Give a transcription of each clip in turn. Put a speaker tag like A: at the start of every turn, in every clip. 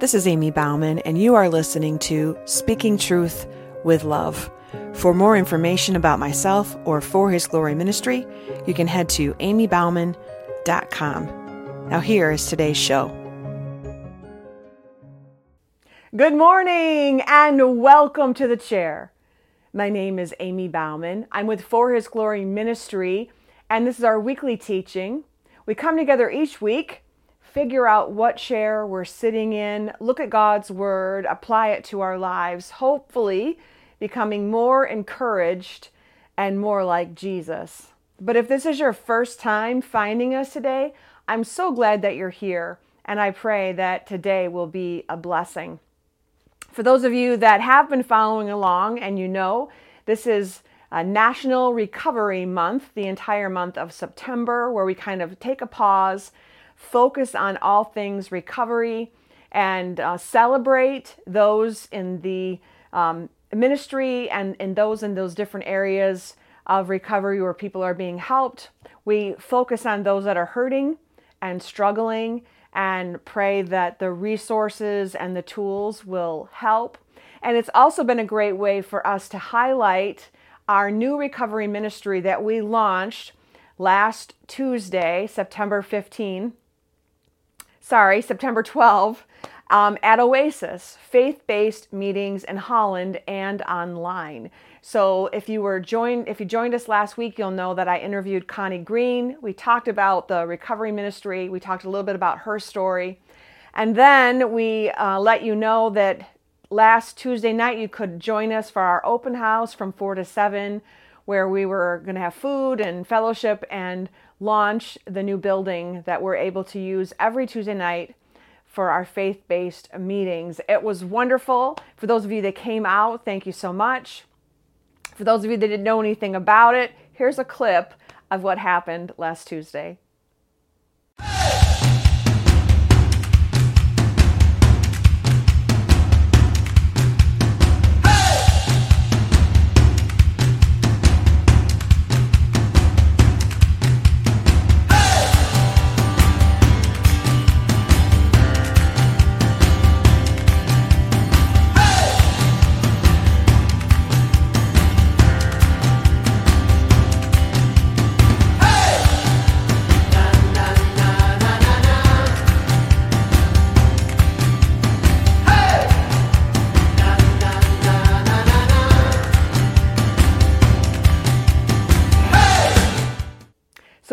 A: This is Ammie Bouwman, and you are listening to Speaking Truth with Love. For more information about myself or For His Glory Ministry, you can head to ammiebouwman.com. Now, here is today's show. Good morning and welcome to the chair. My name is Ammie Bouwman. I'm with For His Glory Ministry, and this is our weekly teaching. We come together each week, figure out what chair we're sitting in, look at God's Word, apply it to our lives, hopefully becoming more encouraged and more like Jesus. But if this is your first time finding us today, I'm so glad that you're here, and I pray that today will be a blessing. For those of you that have been following along and you know, this is National Recovery Month, the entire month of September, where we kind of take a pause, focus on all things recovery, and uh, celebrate those in the um, ministry and, and those in those different areas of recovery where people are being helped. We focus on those that are hurting and struggling and pray that the resources and the tools will help. And it's also been a great way for us to highlight our new recovery ministry that we launched last Tuesday, September 15. Sorry, September 12, um, at Oasis, faith based meetings in Holland and online. So if you were joined, if you joined us last week, you'll know that I interviewed Connie Green. We talked about the recovery ministry. We talked a little bit about her story, and then we uh, let you know that last Tuesday night you could join us for our open house from four to seven, where we were going to have food and fellowship and launch the new building that we're able to use every Tuesday night for our faith based meetings. It was wonderful. For those of you that came out, thank you so much. For those of you that didn't know anything about it, here's a clip of what happened last Tuesday.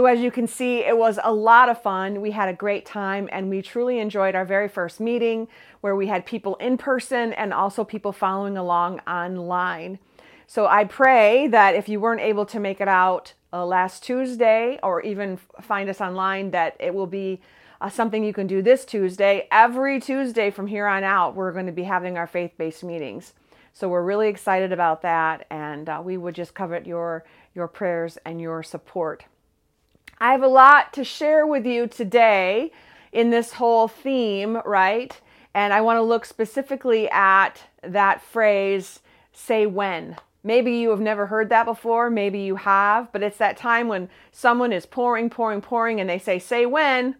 A: So, as you can see, it was a lot of fun. We had a great time and we truly enjoyed our very first meeting where we had people in person and also people following along online. So, I pray that if you weren't able to make it out uh, last Tuesday or even find us online, that it will be uh, something you can do this Tuesday. Every Tuesday from here on out, we're going to be having our faith based meetings. So, we're really excited about that and uh, we would just covet your, your prayers and your support. I have a lot to share with you today in this whole theme, right? And I want to look specifically at that phrase, say when. Maybe you have never heard that before, maybe you have, but it's that time when someone is pouring, pouring, pouring, and they say, say when,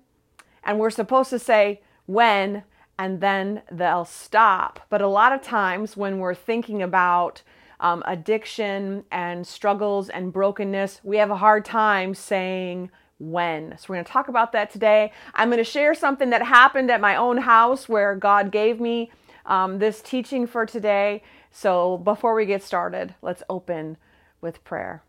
A: and we're supposed to say when, and then they'll stop. But a lot of times when we're thinking about um, addiction and struggles and brokenness, we have a hard time saying when. So, we're going to talk about that today. I'm going to share something that happened at my own house where God gave me um, this teaching for today. So, before we get started, let's open with prayer.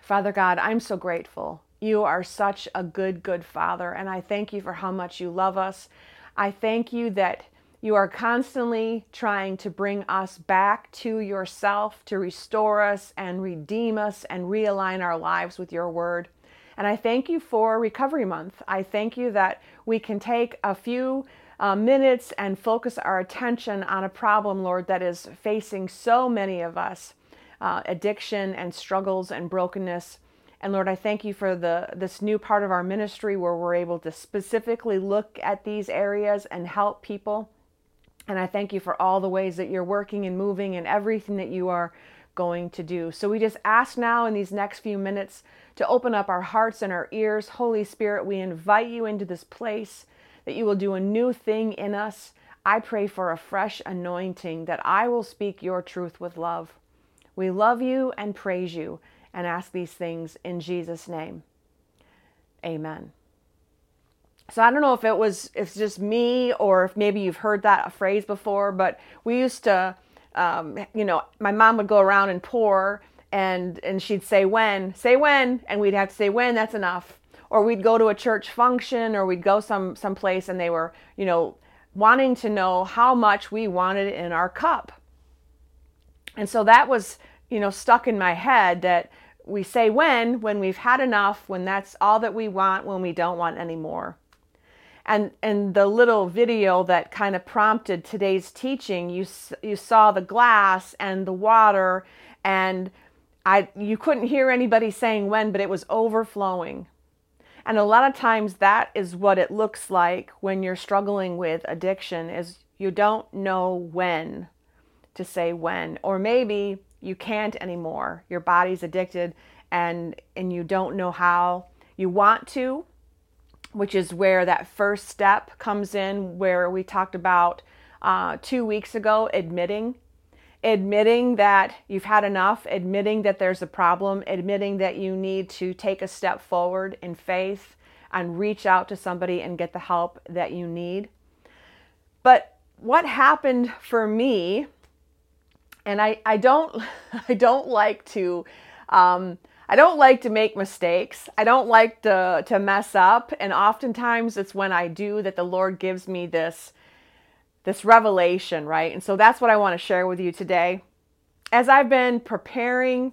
A: Father God, I'm so grateful. You are such a good, good Father, and I thank you for how much you love us. I thank you that you are constantly trying to bring us back to yourself, to restore us and redeem us and realign our lives with your word. And I thank you for Recovery Month. I thank you that we can take a few uh, minutes and focus our attention on a problem, Lord, that is facing so many of us uh, addiction and struggles and brokenness. And Lord, I thank you for the this new part of our ministry where we're able to specifically look at these areas and help people. And I thank you for all the ways that you're working and moving and everything that you are going to do. So we just ask now in these next few minutes to open up our hearts and our ears. Holy Spirit, we invite you into this place that you will do a new thing in us. I pray for a fresh anointing that I will speak your truth with love. We love you and praise you and ask these things in Jesus' name. Amen. So I don't know if it was if it's just me or if maybe you've heard that phrase before, but we used to, um, you know, my mom would go around and pour, and and she'd say when, say when, and we'd have to say when. That's enough. Or we'd go to a church function, or we'd go some place, and they were, you know, wanting to know how much we wanted in our cup. And so that was, you know, stuck in my head that we say when when we've had enough, when that's all that we want, when we don't want any more and and the little video that kind of prompted today's teaching you you saw the glass and the water and I you couldn't hear anybody saying when but it was overflowing. And a lot of times that is what it looks like when you're struggling with addiction is you don't know when to say when or maybe you can't anymore. Your body's addicted and and you don't know how you want to which is where that first step comes in, where we talked about uh, two weeks ago admitting. Admitting that you've had enough, admitting that there's a problem, admitting that you need to take a step forward in faith and reach out to somebody and get the help that you need. But what happened for me, and I, I don't I don't like to um, I don't like to make mistakes. I don't like to, to mess up. And oftentimes it's when I do that the Lord gives me this, this revelation, right? And so that's what I want to share with you today. As I've been preparing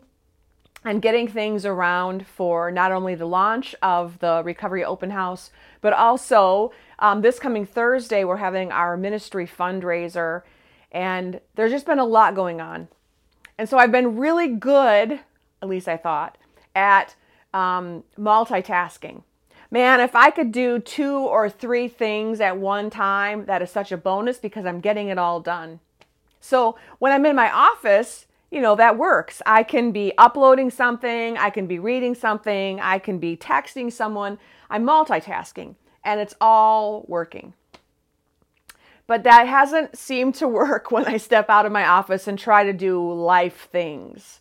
A: and getting things around for not only the launch of the Recovery Open House, but also um, this coming Thursday, we're having our ministry fundraiser. And there's just been a lot going on. And so I've been really good, at least I thought, at um, multitasking. Man, if I could do two or three things at one time, that is such a bonus because I'm getting it all done. So when I'm in my office, you know, that works. I can be uploading something, I can be reading something, I can be texting someone. I'm multitasking and it's all working. But that hasn't seemed to work when I step out of my office and try to do life things.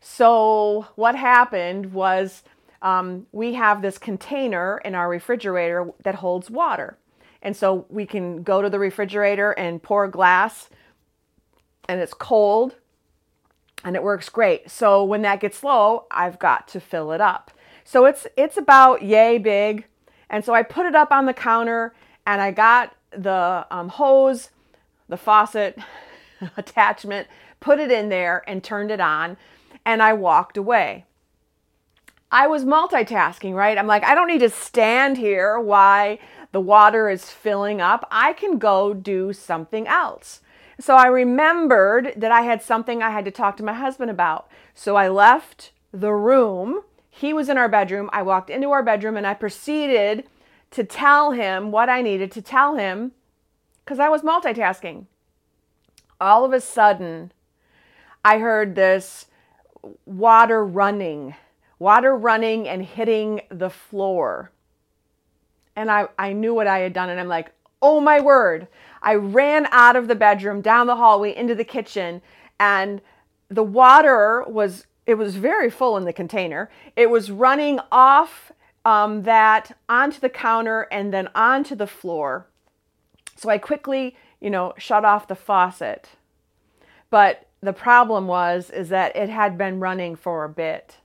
A: So, what happened was um, we have this container in our refrigerator that holds water. And so we can go to the refrigerator and pour a glass, and it's cold and it works great. So when that gets low, I've got to fill it up. So it's it's about yay big. And so I put it up on the counter and I got the um, hose, the faucet attachment, put it in there and turned it on and I walked away. I was multitasking, right? I'm like, I don't need to stand here while the water is filling up. I can go do something else. So I remembered that I had something I had to talk to my husband about. So I left the room. He was in our bedroom. I walked into our bedroom and I proceeded to tell him what I needed to tell him because I was multitasking. All of a sudden, I heard this water running, water running and hitting the floor. And I, I knew what I had done, and I'm like, oh my word. I ran out of the bedroom, down the hallway, into the kitchen, and the water was, it was very full in the container. It was running off um, that onto the counter and then onto the floor. So I quickly, you know, shut off the faucet. But the problem was is that it had been running for a bit.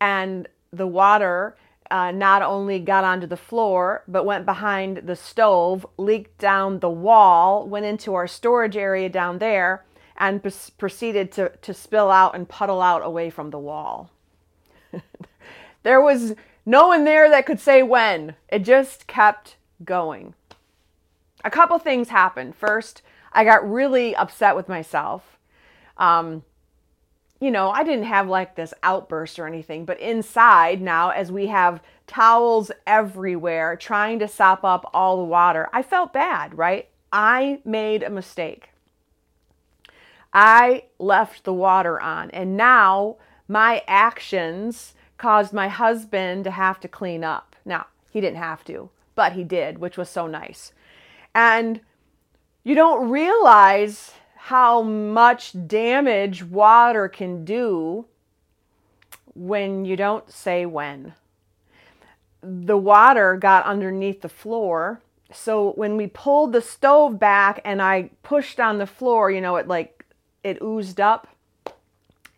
A: And the water uh, not only got onto the floor but went behind the stove leaked down the wall went into our storage area down there and proceeded to, to spill out and puddle out away from the wall. There was no one there that could say when. It just kept going. A couple things happened. First i got really upset with myself um, you know, I didn't have like this outburst or anything, but inside now, as we have towels everywhere trying to sop up all the water, I felt bad, right? I made a mistake. I left the water on, and now my actions caused my husband to have to clean up. Now, he didn't have to, but he did, which was so nice. And you don't realize how much damage water can do when you don't say when. The water got underneath the floor. So when we pulled the stove back and I pushed on the floor, you know, it like it oozed up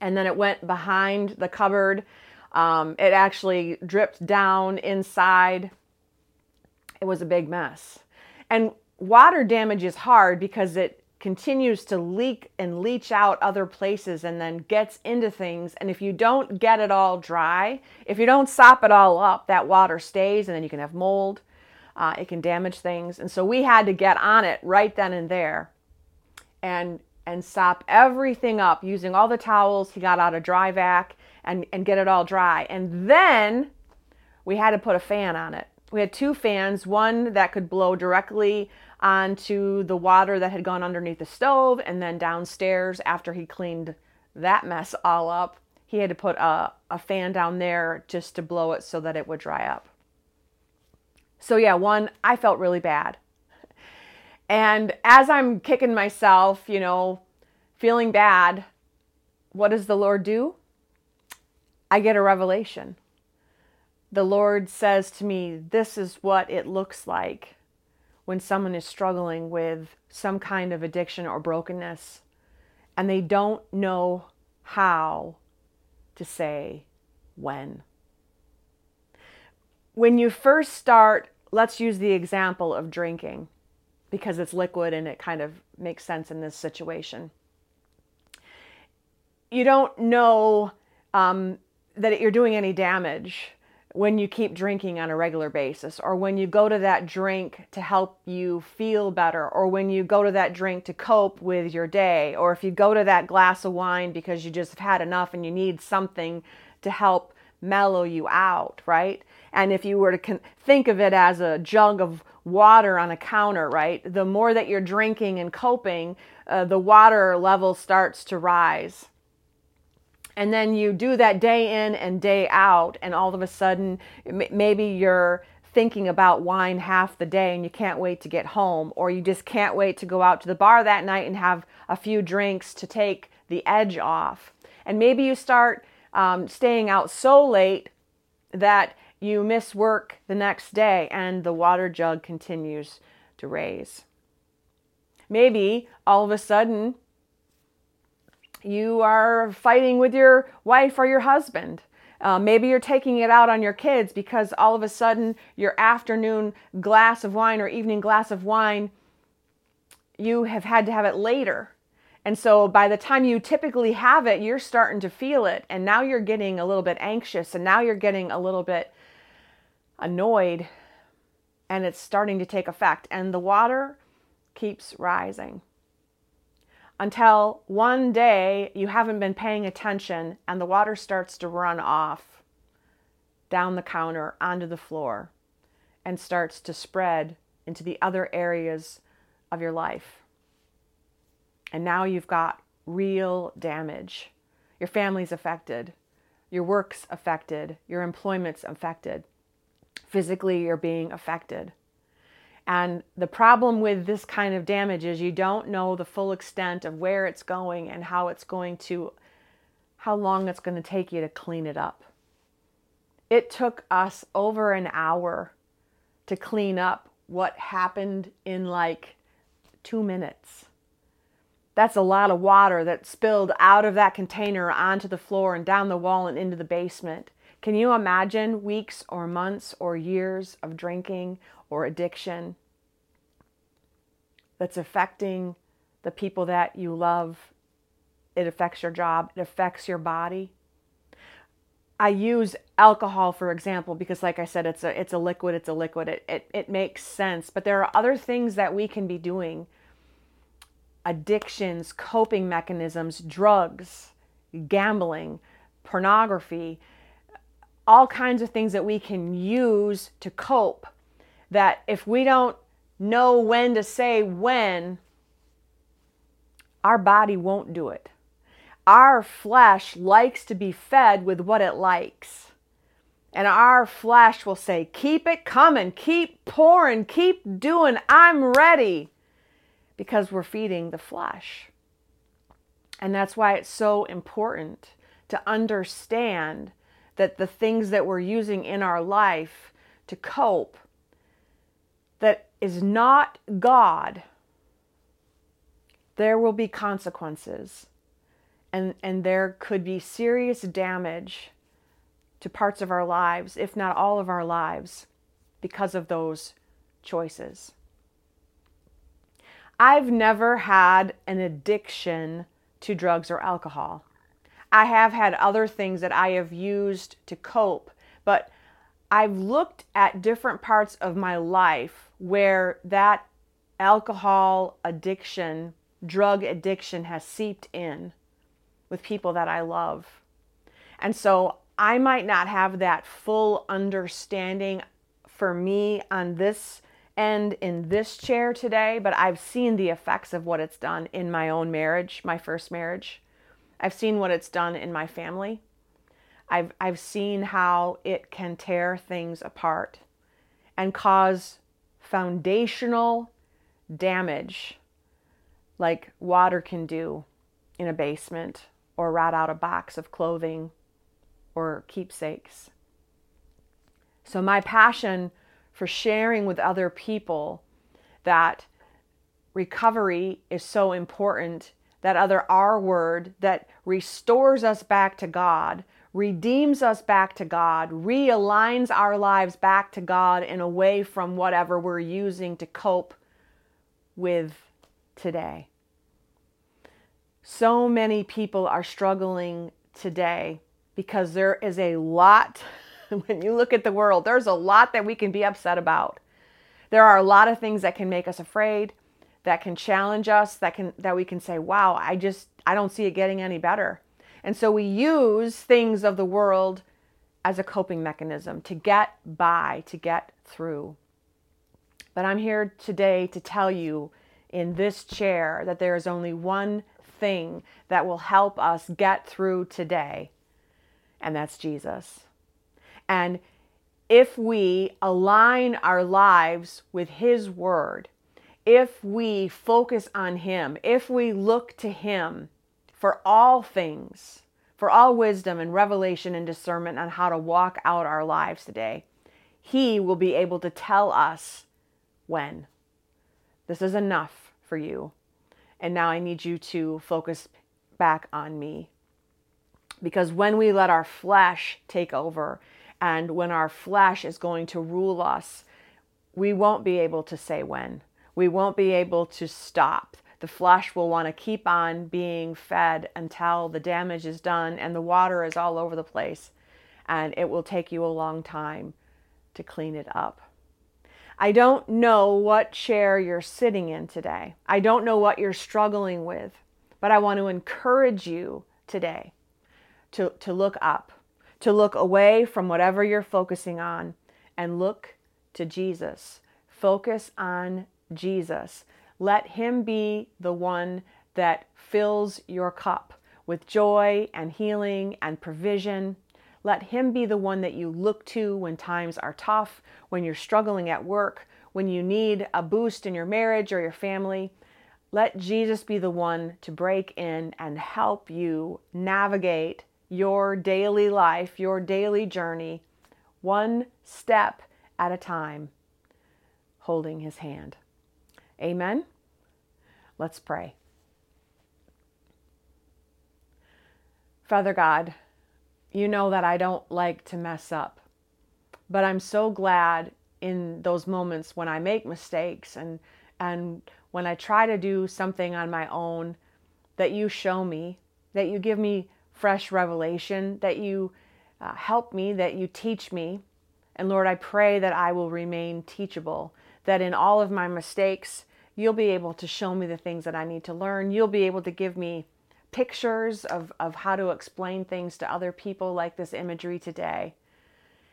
A: and then it went behind the cupboard. Um, it actually dripped down inside. It was a big mess. And water damage is hard because it continues to leak and leach out other places and then gets into things. And if you don't get it all dry, if you don't sop it all up, that water stays and then you can have mold. Uh, it can damage things. And so we had to get on it right then and there and and sop everything up using all the towels he got out of dry vac and, and get it all dry. And then we had to put a fan on it. We had two fans, one that could blow directly onto the water that had gone underneath the stove, and then downstairs after he cleaned that mess all up, he had to put a, a fan down there just to blow it so that it would dry up. So, yeah, one, I felt really bad. And as I'm kicking myself, you know, feeling bad, what does the Lord do? I get a revelation. The Lord says to me, This is what it looks like when someone is struggling with some kind of addiction or brokenness and they don't know how to say when. When you first start, let's use the example of drinking because it's liquid and it kind of makes sense in this situation. You don't know um, that you're doing any damage when you keep drinking on a regular basis, or when you go to that drink to help you feel better, or when you go to that drink to cope with your day, or if you go to that glass of wine because you just have had enough and you need something to help mellow you out, right? And if you were to con- think of it as a jug of water on a counter, right? The more that you're drinking and coping, uh, the water level starts to rise. And then you do that day in and day out, and all of a sudden, maybe you're thinking about wine half the day and you can't wait to get home, or you just can't wait to go out to the bar that night and have a few drinks to take the edge off. And maybe you start um, staying out so late that you miss work the next day and the water jug continues to raise. Maybe all of a sudden you are fighting with your wife or your husband. Uh, maybe you're taking it out on your kids because all of a sudden your afternoon glass of wine or evening glass of wine, you have had to have it later. And so by the time you typically have it, you're starting to feel it. And now you're getting a little bit anxious and now you're getting a little bit annoyed and it's starting to take effect. And the water keeps rising until one day you haven't been paying attention and the water starts to run off down the counter onto the floor and starts to spread into the other areas of your life. And now you've got real damage. Your family's affected, your work's affected, your employment's affected physically you're being affected. And the problem with this kind of damage is you don't know the full extent of where it's going and how it's going to, how long it's going to take you to clean it up. It took us over an hour to clean up what happened in like two minutes. That's a lot of water that spilled out of that container onto the floor and down the wall and into the basement. Can you imagine weeks or months or years of drinking or addiction that's affecting the people that you love? It affects your job, it affects your body. I use alcohol for example because like I said it's a it's a liquid, it's a liquid. It it, it makes sense, but there are other things that we can be doing. Addictions, coping mechanisms, drugs, gambling, pornography, all kinds of things that we can use to cope. That if we don't know when to say when, our body won't do it. Our flesh likes to be fed with what it likes. And our flesh will say, Keep it coming, keep pouring, keep doing, I'm ready. Because we're feeding the flesh. And that's why it's so important to understand that the things that we're using in our life to cope is not God, there will be consequences. And, and there could be serious damage to parts of our lives, if not all of our lives, because of those choices. I've never had an addiction to drugs or alcohol. I have had other things that I have used to cope, but I've looked at different parts of my life where that alcohol addiction, drug addiction has seeped in with people that I love. And so I might not have that full understanding for me on this end in this chair today, but I've seen the effects of what it's done in my own marriage, my first marriage. I've seen what it's done in my family. I've, I've seen how it can tear things apart and cause foundational damage like water can do in a basement or rot out a box of clothing or keepsakes. So, my passion for sharing with other people that recovery is so important, that other R word that restores us back to God, redeems us back to God, realigns our lives back to God and away from whatever we're using to cope with today. So many people are struggling today because there is a lot, when you look at the world, there's a lot that we can be upset about. There are a lot of things that can make us afraid, that can challenge us, that can that we can say, "Wow, I just I don't see it getting any better." And so we use things of the world as a coping mechanism to get by, to get through. But I'm here today to tell you in this chair that there is only one thing that will help us get through today and that's Jesus. And if we align our lives with His Word, if we focus on Him, if we look to Him for all things, for all wisdom and revelation and discernment on how to walk out our lives today, He will be able to tell us when. This is enough for you. And now I need you to focus back on me. Because when we let our flesh take over and when our flesh is going to rule us, we won't be able to say when. We won't be able to stop. The flesh will want to keep on being fed until the damage is done and the water is all over the place. And it will take you a long time to clean it up. I don't know what chair you're sitting in today. I don't know what you're struggling with, but I want to encourage you today to, to look up, to look away from whatever you're focusing on and look to Jesus. Focus on Jesus. Let Him be the one that fills your cup with joy and healing and provision. Let Him be the one that you look to when times are tough, when you're struggling at work, when you need a boost in your marriage or your family. Let Jesus be the one to break in and help you navigate your daily life, your daily journey, one step at a time, holding his hand. Amen. Let's pray. Father God, you know that I don't like to mess up, but I'm so glad in those moments when I make mistakes and and when I try to do something on my own that you show me, that you give me fresh revelation, that you uh, help me, that you teach me. And Lord, I pray that I will remain teachable, that in all of my mistakes, you'll be able to show me the things that I need to learn. You'll be able to give me pictures of, of how to explain things to other people, like this imagery today.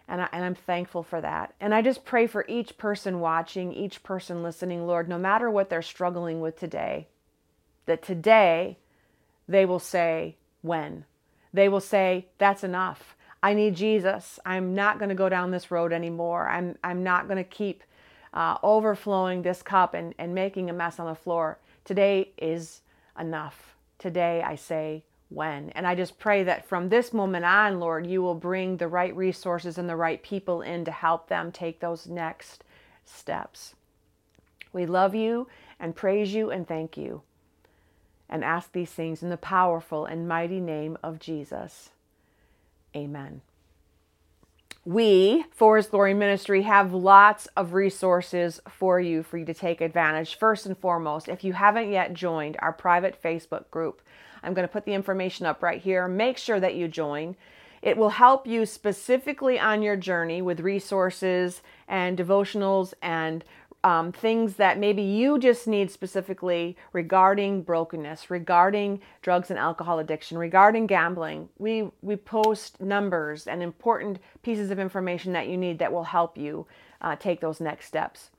A: And, I, and I'm thankful for that. And I just pray for each person watching, each person listening, Lord, no matter what they're struggling with today, that today they will say, When? They will say, That's enough. I need Jesus. I'm not going to go down this road anymore. I'm, I'm not going to keep uh, overflowing this cup and, and making a mess on the floor. Today is enough. Today I say when. And I just pray that from this moment on, Lord, you will bring the right resources and the right people in to help them take those next steps. We love you and praise you and thank you and ask these things in the powerful and mighty name of Jesus. Amen. We, For His Glory Ministry, have lots of resources for you for you to take advantage. First and foremost, if you haven't yet joined our private Facebook group, I'm going to put the information up right here. Make sure that you join. It will help you specifically on your journey with resources and devotionals and um, things that maybe you just need specifically regarding brokenness, regarding drugs and alcohol addiction, regarding gambling. We we post numbers and important pieces of information that you need that will help you uh, take those next steps.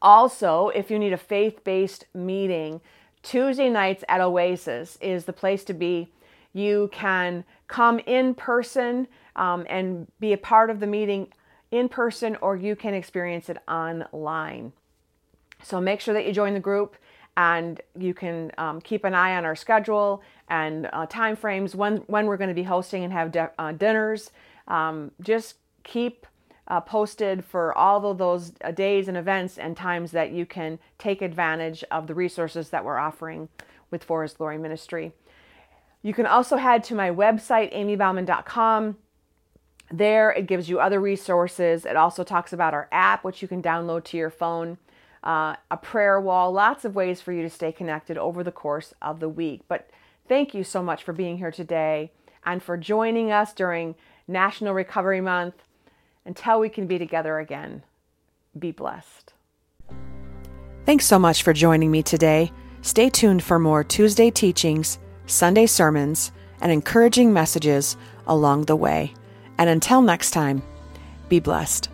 A: Also, if you need a faith-based meeting, Tuesday nights at Oasis is the place to be. You can come in person um, and be a part of the meeting in person or you can experience it online. So make sure that you join the group and you can um, keep an eye on our schedule and uh, time frames when, when we're going to be hosting and have de- uh, dinners. Um, just keep uh, posted for all of those uh, days and events and times that you can take advantage of the resources that we're offering with For His Glory Ministry. You can also head to my website, ammiebouwman.com. There, it gives you other resources. It also talks about our app, which you can download to your phone, uh, a prayer wall, lots of ways for you to stay connected over the course of the week. But thank you so much for being here today and for joining us during National Recovery Month. Until we can be together again, be blessed. Thanks so much for joining me today. Stay tuned for more Tuesday teachings, Sunday sermons, and encouraging messages along the way. And until next time, be blessed.